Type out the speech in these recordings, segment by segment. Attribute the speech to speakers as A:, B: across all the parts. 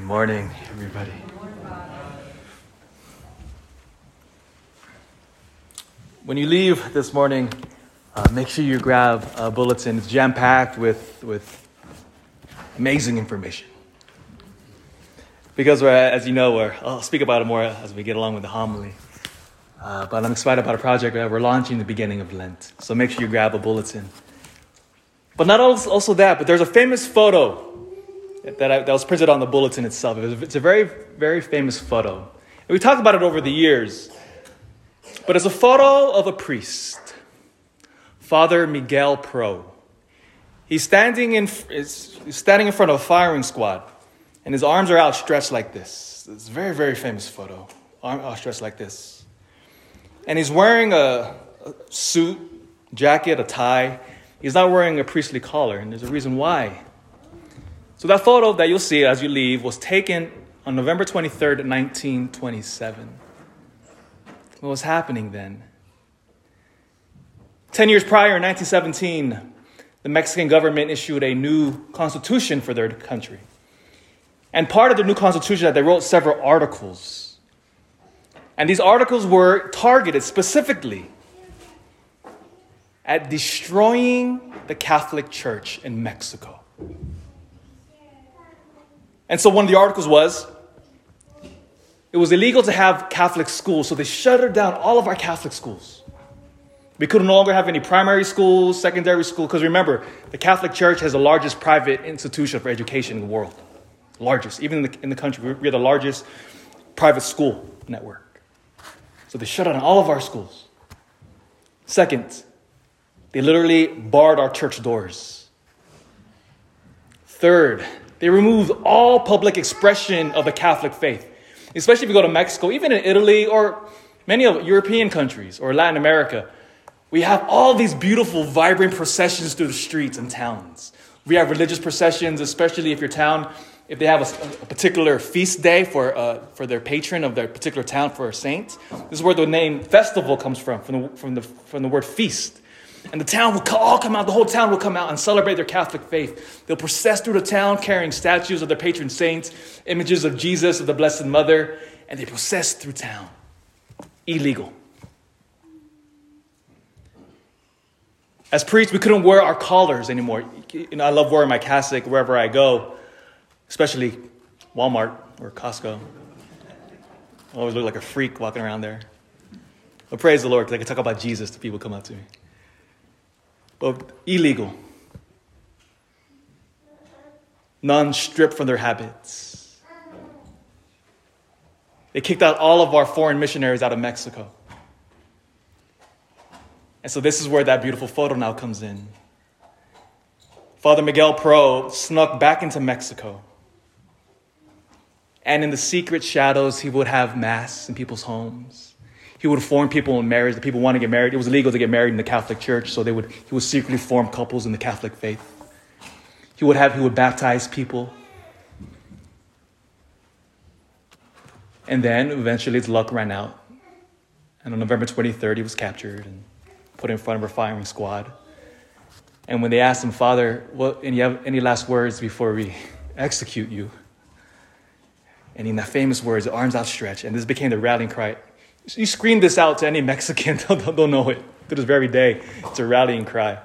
A: Good morning, everybody. When you leave this morning, uh, make sure you grab a bulletin. It's jam packed with, with amazing information. Because, as you know, we're, I'll speak about it more as we get along with the homily. Uh, but I'm excited about a project that we're launching the beginning of Lent. So make sure you grab a bulletin. But not also that, but there's a famous photo that, I, that was printed on the bulletin itself. It was, it's a very, very famous photo. And we talked about it over the years. But it's a photo of a priest, Father Miguel Pro. He's standing in, he's standing in front of a firing squad, and his arms are outstretched like this. It's a very, very famous photo. Arm outstretched like this. And he's wearing a, a suit, jacket, a tie. He's not wearing a priestly collar, and there's a reason why. So that photo that you'll see as you leave was taken on November 23rd, 1927. What was happening then? Ten years prior, in 1917, the Mexican government issued a new constitution for their country. And part of the new constitution that they wrote several articles. And these articles were targeted specifically at destroying the Catholic Church in Mexico. And so one of the articles was it was illegal to have Catholic schools, so they shuttered down all of our Catholic schools. We could no longer have any primary schools, secondary schools, because remember, the Catholic Church has the largest private institution for education in the world. Largest, even in the, in the country. We're the largest private school network. So they shut down all of our schools. Second, they literally barred our church doors. Third, they removed all public expression of the Catholic faith, especially if you go to Mexico, even in Italy or many of European countries or Latin America. We have all these beautiful, vibrant processions through the streets and towns. We have religious processions, especially if your town, if they have a, a particular feast day for, uh, for their patron of their particular town for a saint. This is where the name festival comes from, from the, from the, from the word feast. And the town will all come out, the whole town will come out and celebrate their Catholic faith. They'll process through the town carrying statues of their patron saints, images of Jesus, of the Blessed Mother, and they process through town. Illegal. As priests, we couldn't wear our collars anymore. You know, I love wearing my cassock wherever I go, especially Walmart or Costco. I always look like a freak walking around there. But praise the Lord, because I can talk about Jesus to people come up to me but illegal. None stripped from their habits. They kicked out all of our foreign missionaries out of Mexico. And so this is where that beautiful photo now comes in. Father Miguel Pro snuck back into Mexico. And in the secret shadows, he would have mass in people's homes. He would form people in marriage. The people want to get married. It was illegal to get married in the Catholic Church, so they would, he would secretly form couples in the Catholic faith. He would have, he would baptize people. And then eventually his luck ran out. And on November 23rd, he was captured and put in front of a firing squad. And when they asked him, Father, what, any, any last words before we execute you? And in that famous words, arms outstretched, and this became the rallying cry you scream this out to any Mexican, they'll, they'll know it to this very day. It's a rallying cry.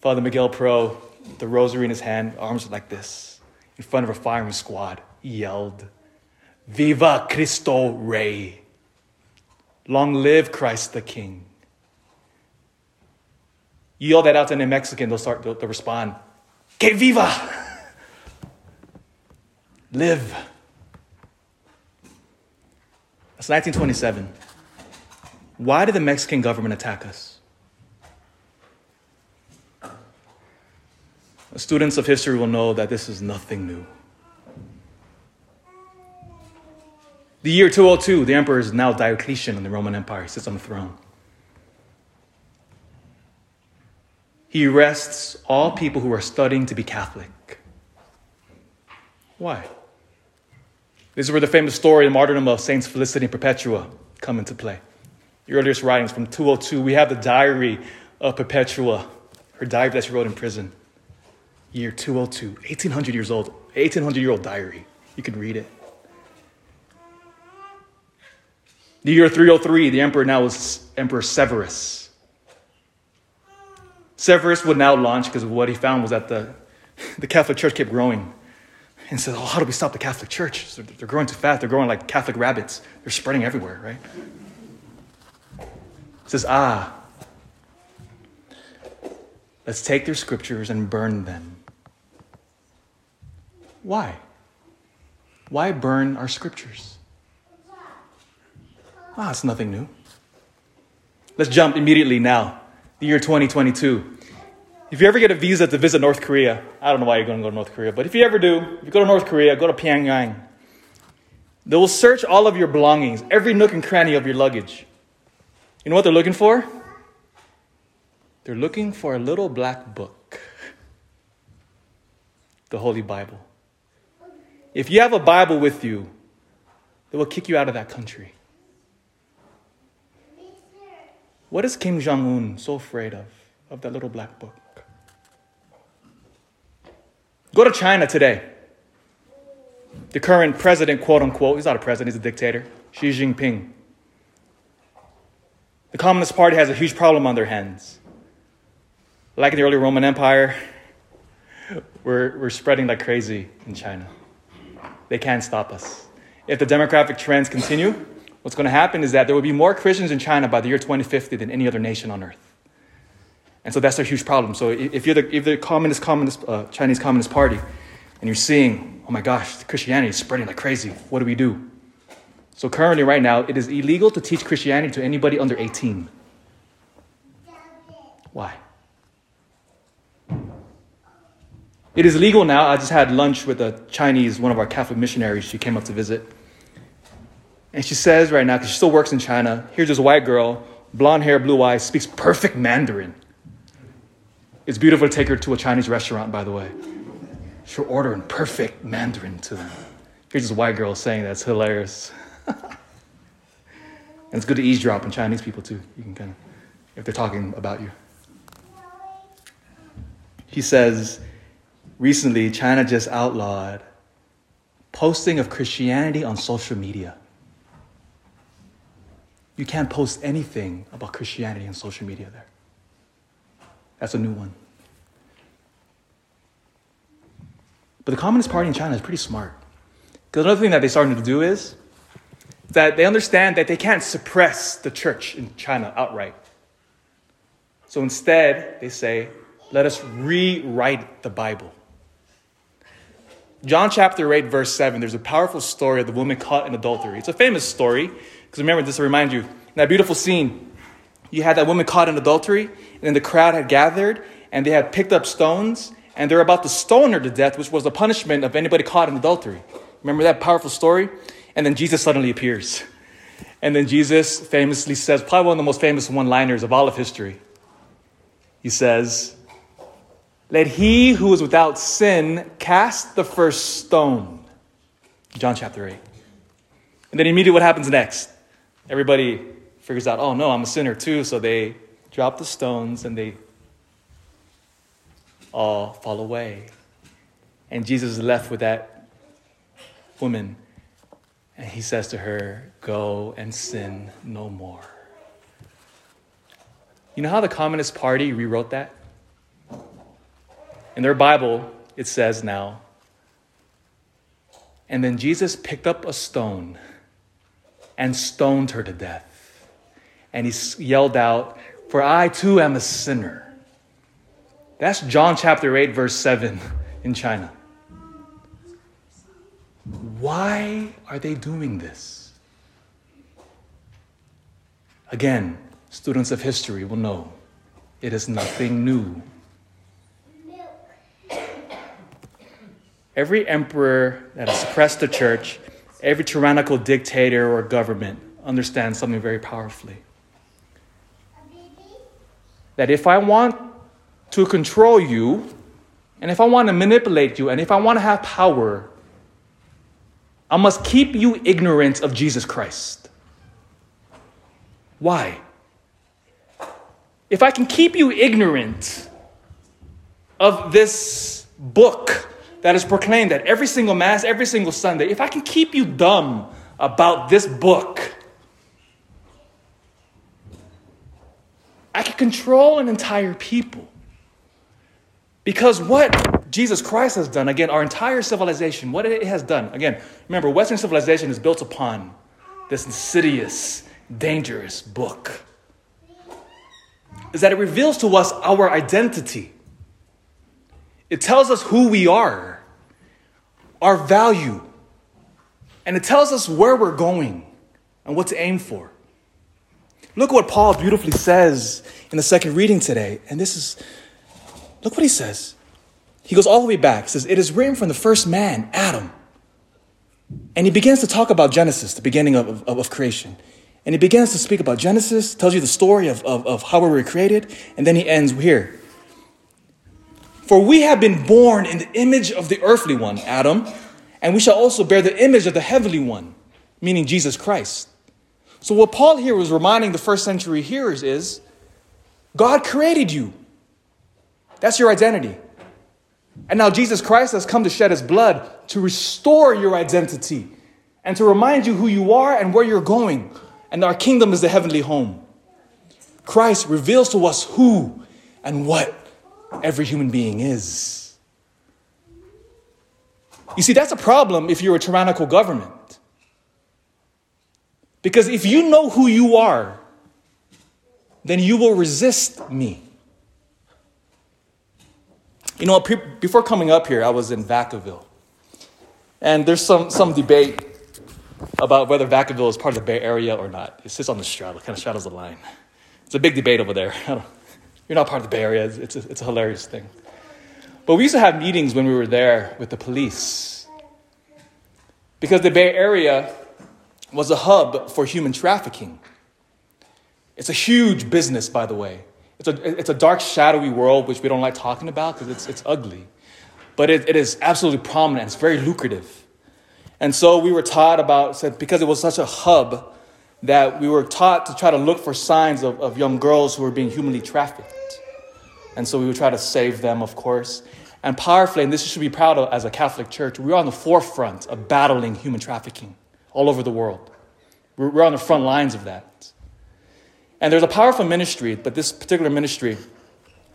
A: Father Miguel Pro, the rosary in his hand, arms like this, in front of a firing squad, yelled, Viva Cristo Rey! Long live Christ the King. You yell that out to any Mexican, they'll start, they'll respond, Que viva! live. It's 1927. Why did the Mexican government attack us? Students of history will know that this is nothing new. The year 202, the emperor is now Diocletian in the Roman Empire, he sits on the throne. He arrests all people who are studying to be Catholic. Why? This is where the famous story, and martyrdom of Saints Felicity and Perpetua, come into play. The earliest writings from 202, we have the diary of Perpetua, her diary that she wrote in prison. Year 202, 1800 years old, 1800 year old diary. You can read it. The year 303, the emperor now was Emperor Severus. Severus would now launch because what he found was that the, the Catholic Church kept growing. And said, Oh, how do we stop the Catholic Church? So they're growing too fast. They're growing like Catholic rabbits. They're spreading everywhere, right? Says, Ah, let's take their scriptures and burn them. Why? Why burn our scriptures? Ah, it's nothing new. Let's jump immediately now, the year 2022. If you ever get a visa to visit North Korea, I don't know why you're going to go to North Korea, but if you ever do, if you go to North Korea, go to Pyongyang. They will search all of your belongings, every nook and cranny of your luggage. You know what they're looking for? They're looking for a little black book, the Holy Bible. If you have a Bible with you, they will kick you out of that country. What is Kim Jong un so afraid of, of that little black book? Go to China today. The current president, quote unquote, he's not a president, he's a dictator, Xi Jinping. The Communist Party has a huge problem on their hands. Like in the early Roman Empire, we're, we're spreading like crazy in China. They can't stop us. If the demographic trends continue, what's going to happen is that there will be more Christians in China by the year 2050 than any other nation on earth. And so that's a huge problem. So if you're the, if the communist, communist, uh, Chinese Communist Party and you're seeing, oh my gosh, Christianity is spreading like crazy, what do we do? So currently, right now, it is illegal to teach Christianity to anybody under 18. Why? It is legal now. I just had lunch with a Chinese, one of our Catholic missionaries. She came up to visit. And she says right now, because she still works in China, here's this white girl, blonde hair, blue eyes, speaks perfect Mandarin. It's beautiful to take her to a Chinese restaurant, by the way. She'll order in perfect Mandarin to them. Here's this white girl saying that's hilarious. and it's good to eavesdrop on Chinese people too. You can kind of, if they're talking about you. He says, recently China just outlawed posting of Christianity on social media. You can't post anything about Christianity on social media there. That's a new one. But the Communist Party in China is pretty smart. Because another thing that they're starting to do is that they understand that they can't suppress the church in China outright. So instead, they say, let us rewrite the Bible. John chapter 8, verse 7, there's a powerful story of the woman caught in adultery. It's a famous story, because remember, just to remind you, that beautiful scene, you had that woman caught in adultery, and then the crowd had gathered, and they had picked up stones, and they're about to stone her to death, which was the punishment of anybody caught in adultery. Remember that powerful story? And then Jesus suddenly appears. And then Jesus famously says, probably one of the most famous one liners of all of history. He says, Let he who is without sin cast the first stone. John chapter 8. And then immediately what happens next? Everybody figures out, oh no, I'm a sinner too. So they drop the stones and they all fall away. And Jesus is left with that woman. And he says to her, Go and sin no more. You know how the Communist Party rewrote that? In their Bible, it says now, and then Jesus picked up a stone and stoned her to death. And he yelled out, For I too am a sinner. That's John chapter 8, verse 7 in China. Why are they doing this? Again, students of history will know it is nothing new. Every emperor that has suppressed the church, every tyrannical dictator or government understands something very powerfully. That if I want to control you, and if I want to manipulate you, and if I want to have power, I must keep you ignorant of Jesus Christ. Why? If I can keep you ignorant of this book that is proclaimed at every single Mass, every single Sunday, if I can keep you dumb about this book, I can control an entire people. Because what Jesus Christ has done, again, our entire civilization, what it has done, again, remember, Western civilization is built upon this insidious, dangerous book, is that it reveals to us our identity. It tells us who we are, our value, and it tells us where we're going and what to aim for. Look what Paul beautifully says in the second reading today. And this is, look what he says. He goes all the way back. Says, It is written from the first man, Adam. And he begins to talk about Genesis, the beginning of, of, of creation. And he begins to speak about Genesis, tells you the story of, of, of how we were created, and then he ends here. For we have been born in the image of the earthly one, Adam, and we shall also bear the image of the heavenly one, meaning Jesus Christ. So, what Paul here was reminding the first century hearers is God created you. That's your identity. And now Jesus Christ has come to shed his blood to restore your identity and to remind you who you are and where you're going. And our kingdom is the heavenly home. Christ reveals to us who and what every human being is. You see, that's a problem if you're a tyrannical government. Because if you know who you are, then you will resist me. You know, before coming up here, I was in Vacaville. And there's some, some debate about whether Vacaville is part of the Bay Area or not. It sits on the straddle, kind of straddles the line. It's a big debate over there. You're not part of the Bay Area. It's a, it's a hilarious thing. But we used to have meetings when we were there with the police. Because the Bay Area was a hub for human trafficking. It's a huge business, by the way. It's a, it's a dark, shadowy world, which we don't like talking about because it's, it's ugly. But it, it is absolutely prominent, it's very lucrative. And so we were taught about, said, because it was such a hub, that we were taught to try to look for signs of, of young girls who were being humanly trafficked. And so we would try to save them, of course. And powerfully, and this should be proud of as a Catholic church, we are on the forefront of battling human trafficking all over the world. We're on the front lines of that. And there's a powerful ministry, but this particular ministry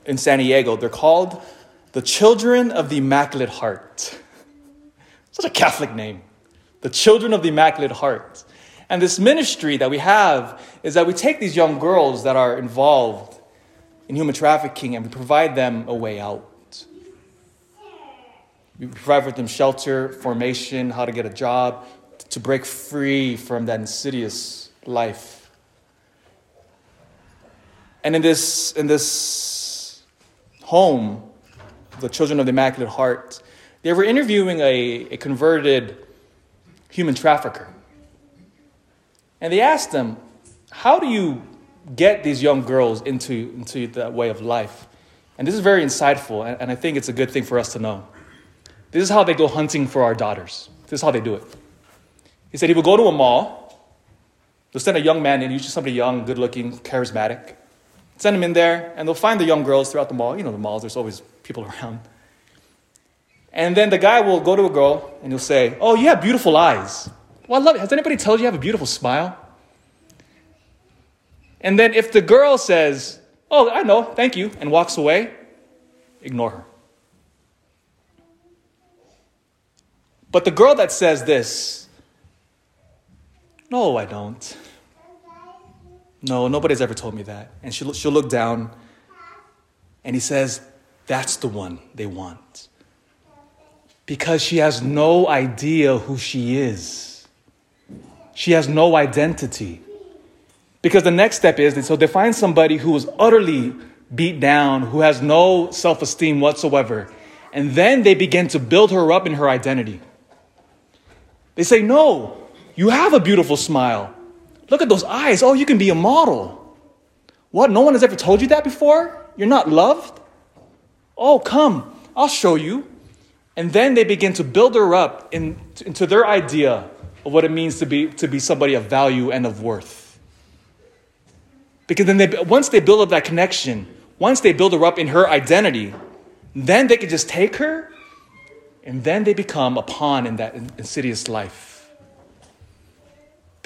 A: in San Diego, they're called the Children of the Immaculate Heart. Such a Catholic name. The Children of the Immaculate Heart. And this ministry that we have is that we take these young girls that are involved in human trafficking and we provide them a way out. We provide for them shelter, formation, how to get a job, to break free from that insidious life. And in this, in this home, the Children of the Immaculate Heart, they were interviewing a, a converted human trafficker. And they asked him, How do you get these young girls into, into that way of life? And this is very insightful, and I think it's a good thing for us to know. This is how they go hunting for our daughters. This is how they do it. He said he would go to a mall, they'll send a young man in, usually somebody young, good looking, charismatic. Send him in there, and they'll find the young girls throughout the mall. You know, the malls, there's always people around. And then the guy will go to a girl and he'll say, Oh, you have beautiful eyes. Well, I love it. Has anybody told you you have a beautiful smile? And then if the girl says, Oh, I know, thank you, and walks away, ignore her. But the girl that says this, no, I don't. No, nobody's ever told me that. And she'll, she'll look down and he says, That's the one they want. Because she has no idea who she is, she has no identity. Because the next step is so they find somebody who is utterly beat down, who has no self esteem whatsoever. And then they begin to build her up in her identity. They say, No, you have a beautiful smile. Look at those eyes. Oh, you can be a model. What? No one has ever told you that before? You're not loved? Oh, come. I'll show you. And then they begin to build her up in, into their idea of what it means to be, to be somebody of value and of worth. Because then they, once they build up that connection, once they build her up in her identity, then they can just take her And then they become a pawn in that insidious life.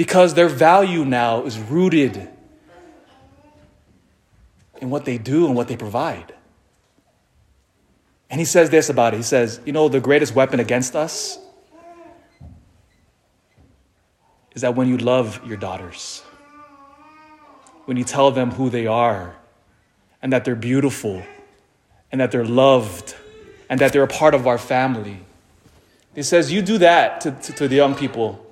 A: Because their value now is rooted in what they do and what they provide. And he says this about it. He says, You know, the greatest weapon against us is that when you love your daughters, when you tell them who they are, and that they're beautiful, and that they're loved, and that they're a part of our family. He says, You do that to, to, to the young people.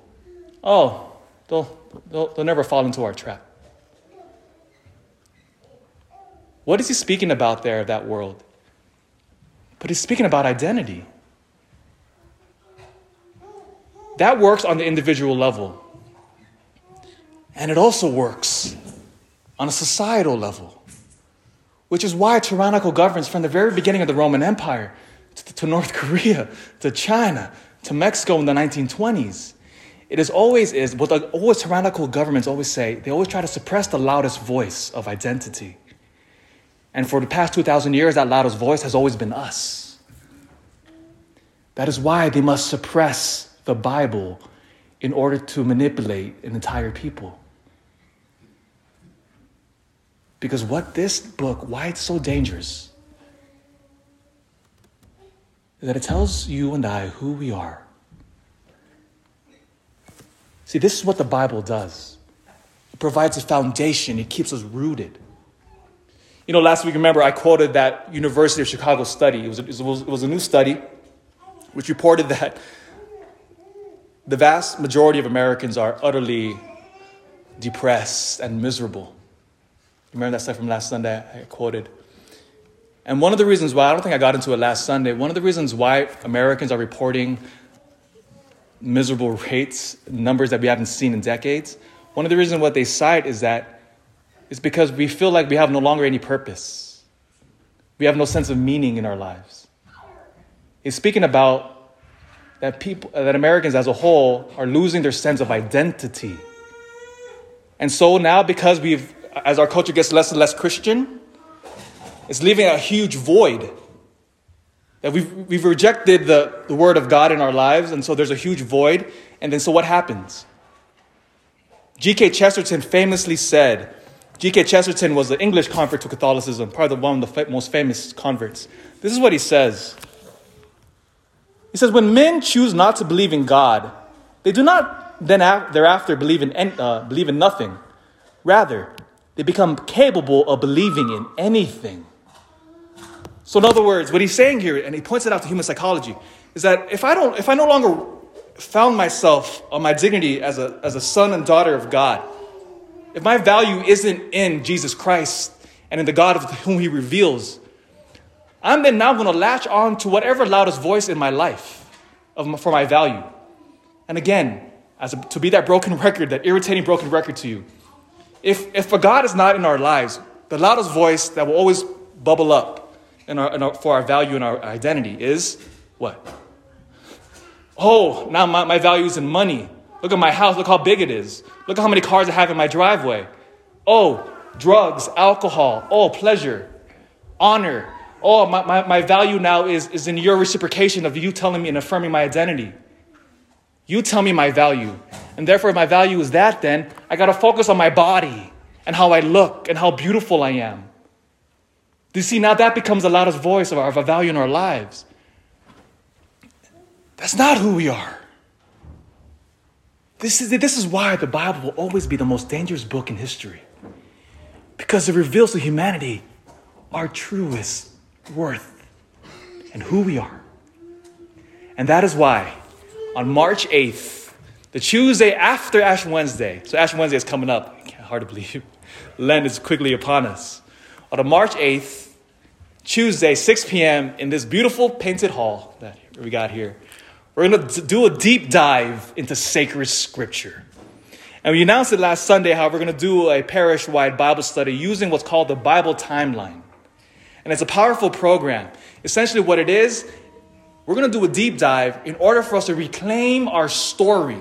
A: Oh, they'll, they'll, they'll never fall into our trap. What is he speaking about there, of that world? But he's speaking about identity. That works on the individual level. And it also works on a societal level, which is why tyrannical governments from the very beginning of the Roman Empire to, to North Korea to China to Mexico in the 1920s, it is always is what the always tyrannical governments always say, they always try to suppress the loudest voice of identity. And for the past 2,000 years, that loudest voice has always been us. That is why they must suppress the Bible in order to manipulate an entire people. Because what this book, why it's so dangerous, is that it tells you and I who we are. See, this is what the Bible does it provides a foundation, it keeps us rooted. You know, last week, remember, I quoted that University of Chicago study. It was, a, it was, it was a new study which reported that the vast majority of Americans are utterly depressed and miserable. Remember that stuff from last Sunday I quoted? And one of the reasons why, I don't think I got into it last Sunday, one of the reasons why Americans are reporting miserable rates, numbers that we haven't seen in decades, one of the reasons what they cite is that it's because we feel like we have no longer any purpose. We have no sense of meaning in our lives. It's speaking about that people that Americans as a whole are losing their sense of identity. And so now because we've as our culture gets less and less Christian, it's leaving a huge void. That we've, we've rejected the, the word of God in our lives, and so there's a huge void. And then, so what happens? G.K. Chesterton famously said G.K. Chesterton was an English convert to Catholicism, probably one of the most famous converts. This is what he says. He says, When men choose not to believe in God, they do not then thereafter believe in, uh, believe in nothing. Rather, they become capable of believing in anything. So, in other words, what he's saying here, and he points it out to human psychology, is that if I, don't, if I no longer found myself on my dignity as a, as a son and daughter of God, if my value isn't in Jesus Christ and in the God of whom He reveals, I'm then now going to latch on to whatever loudest voice in my life of, for my value. And again, as a, to be that broken record, that irritating broken record to you. If, if a God is not in our lives, the loudest voice that will always bubble up our, for our value and our identity is what? Oh, now my, my value is in money. Look at my house. Look how big it is. Look at how many cars I have in my driveway. Oh, drugs, alcohol. Oh, pleasure, honor. Oh, my, my, my value now is, is in your reciprocation of you telling me and affirming my identity. You tell me my value. And therefore, my value is that, then I got to focus on my body and how I look and how beautiful I am. Do you see, now that becomes the loudest voice of our, of our value in our lives. That's not who we are. This is, this is why the Bible will always be the most dangerous book in history. Because it reveals to humanity our truest worth and who we are. And that is why on March 8th, the Tuesday after Ash Wednesday, so Ash Wednesday is coming up, hard to believe, Lent is quickly upon us. On March 8th, Tuesday, 6 p.m., in this beautiful painted hall that we got here, we're going to do a deep dive into sacred scripture. And we announced it last Sunday how we're going to do a parish wide Bible study using what's called the Bible timeline. And it's a powerful program. Essentially, what it is, we're going to do a deep dive in order for us to reclaim our story.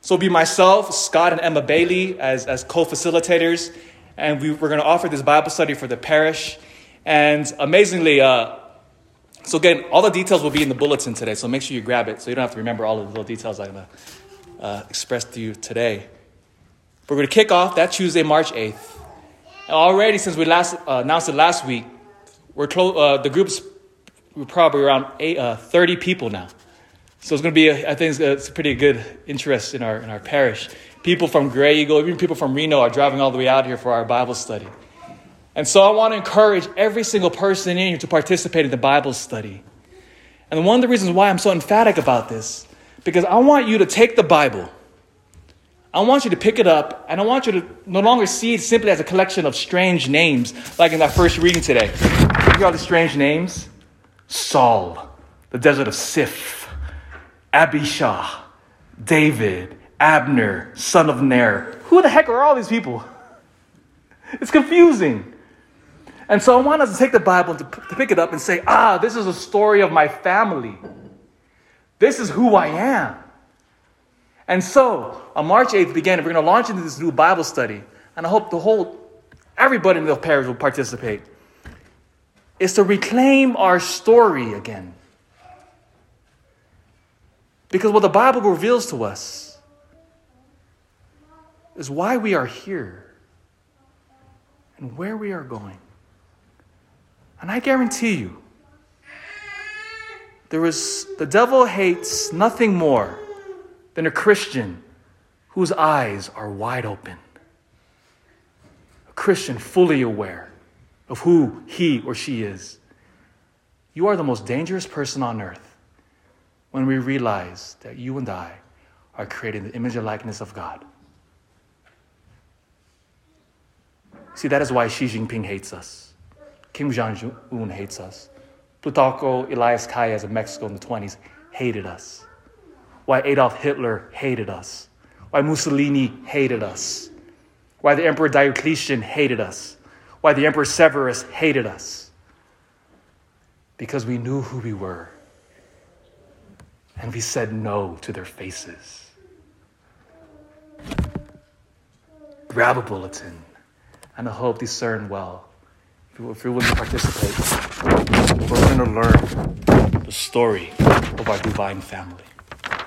A: So, it'll be myself, Scott, and Emma Bailey as, as co facilitators. And we, are going to offer this Bible study for the parish. And amazingly, uh, So again, all the details will be in the bulletin today, so make sure you grab it so you don't have to remember all the little details I'm going to uh, express to you today. We're going to kick off that Tuesday, March 8th. And already, since we last uh, announced it last week, we're clo- uh, the group's we're probably around eight, uh, 30 people now. So it's going to be, a, I think it's, a, it's a pretty good interest in our, in our parish. People from Graeagle, even people from Reno are driving all the way out here for our Bible study. And so I want to encourage every single person in here to participate in the Bible study. And one of the reasons why I'm so emphatic about this, because I want you to take the Bible, I want you to pick it up, and I want you to no longer see it simply as a collection of strange names, like in that first reading today. You hear all the strange names? Saul, the desert of Ziph, Abishai, David, Abner, son of Ner. Who the heck are all these people? It's confusing. And so I want us to take the Bible to, to pick it up and say, ah, this is a story of my family. This is who I am. And so on March 8th, beginning, we're going to launch into this new Bible study. And I hope the whole, everybody in the parish will participate. Is to reclaim our story again. Because what the Bible reveals to us is why we are here and where we are going. And I guarantee you, there is, the devil hates nothing more than a Christian whose eyes are wide open. A Christian fully aware of who he or she is. You are the most dangerous person on earth when we realize that you and I are created in the image and likeness of God. See, that is why Xi Jinping hates us. Kim Jong un hates us. Plutarco Elias Calles of Mexico in the 20s hated us. Why Adolf Hitler hated us. Why Mussolini hated us. Why the Emperor Diocletian hated us. Why the Emperor Severus hated us. Because we knew who we were. And we said no to their faces. Grab a bulletin and I hope discern well if you're willing to participate, we're going to learn the story of our divine family.